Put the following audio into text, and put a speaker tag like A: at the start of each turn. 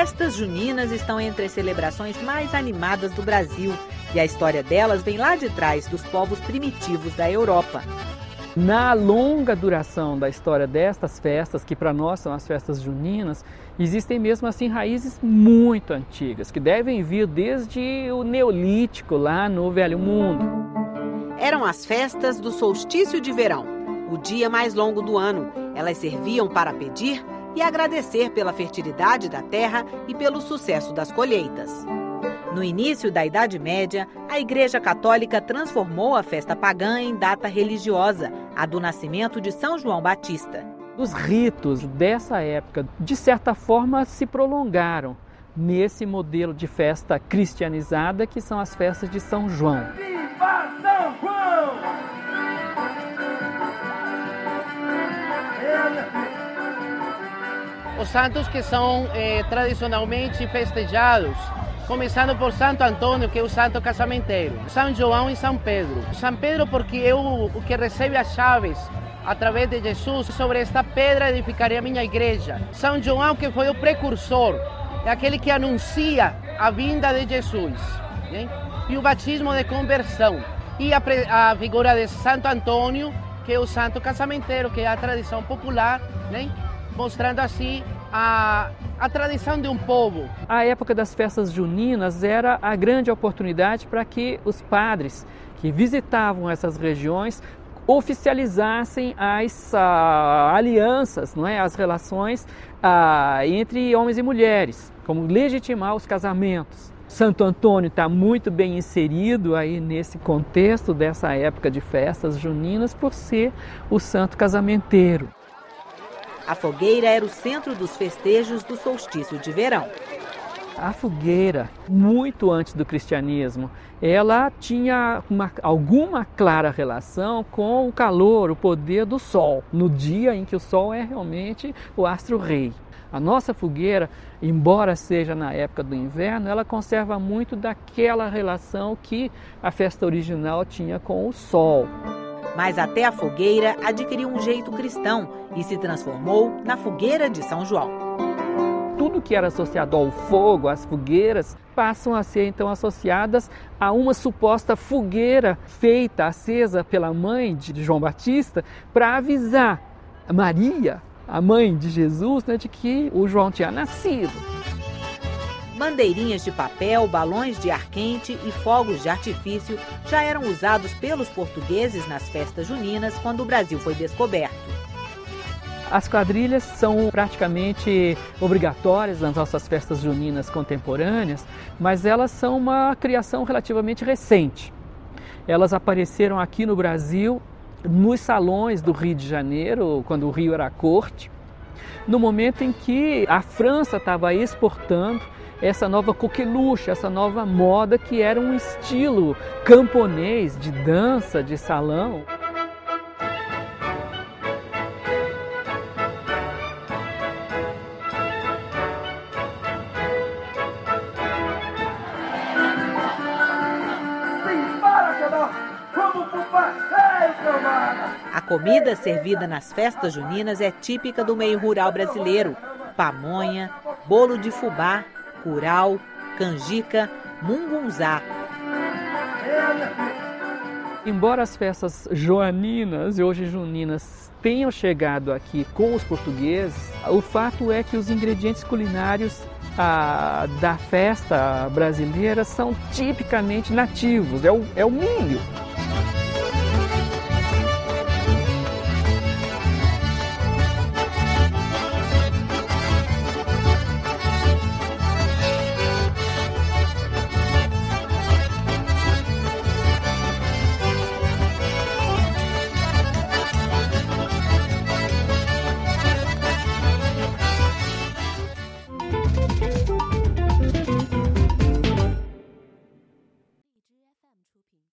A: festas juninas estão entre as celebrações mais animadas do Brasil e a história delas vem lá de trás dos povos primitivos da Europa.
B: Na longa duração da história destas festas, que para nós são as festas juninas, existem mesmo assim raízes muito antigas, que devem vir desde o Neolítico, lá no Velho Mundo.
A: Eram as festas do solstício de verão, o dia mais longo do ano. Elas serviam para pedir e agradecer pela fertilidade da terra e pelo sucesso das colheitas. No início da Idade Média, a Igreja Católica transformou a festa pagã em data religiosa, a do nascimento de São João Batista.
B: Os ritos dessa época, de certa forma, se prolongaram nesse modelo de festa cristianizada que são as festas de São João.
C: Os santos que são eh, tradicionalmente festejados começando por Santo Antônio, que é o santo casamenteiro, São João e São Pedro. São Pedro porque é o, o que recebe as chaves através de Jesus, sobre esta pedra edificarei a minha igreja. São João que foi o precursor, é aquele que anuncia a vinda de Jesus. E o batismo de conversão. E a, a figura de Santo Antônio, que é o santo casamenteiro, que é a tradição popular? Mostrando assim a, a tradição de um povo.
B: A época das festas juninas era a grande oportunidade para que os padres que visitavam essas regiões oficializassem as uh, alianças, não é? as relações uh, entre homens e mulheres, como legitimar os casamentos. Santo Antônio está muito bem inserido aí nesse contexto dessa época de festas juninas por ser o santo casamenteiro.
A: A fogueira era o centro dos festejos do solstício de verão.
B: A fogueira, muito antes do cristianismo, ela tinha uma, alguma clara relação com o calor, o poder do sol, no dia em que o sol é realmente o astro-rei. A nossa fogueira, embora seja na época do inverno, ela conserva muito daquela relação que a festa original tinha com o sol
A: mas até a fogueira adquiriu um jeito cristão e se transformou na fogueira de São João.
B: Tudo que era associado ao fogo, às fogueiras, passam a ser então associadas a uma suposta fogueira feita, acesa pela mãe de João Batista, para avisar Maria, a mãe de Jesus, né, de que o João tinha nascido.
A: Bandeirinhas de papel, balões de ar quente e fogos de artifício já eram usados pelos portugueses nas festas juninas quando o Brasil foi descoberto.
B: As quadrilhas são praticamente obrigatórias nas nossas festas juninas contemporâneas, mas elas são uma criação relativamente recente. Elas apareceram aqui no Brasil nos salões do Rio de Janeiro, quando o Rio era corte, no momento em que a França estava exportando essa nova coqueluche, essa nova moda que era um estilo camponês de dança, de salão.
A: A comida servida nas festas juninas é típica do meio rural brasileiro: pamonha, bolo de fubá, curau, canjica, mungunzá.
B: Embora as festas joaninas e hoje juninas tenham chegado aqui com os portugueses, o fato é que os ingredientes culinários ah, da festa brasileira são tipicamente nativos, é o, é o milho.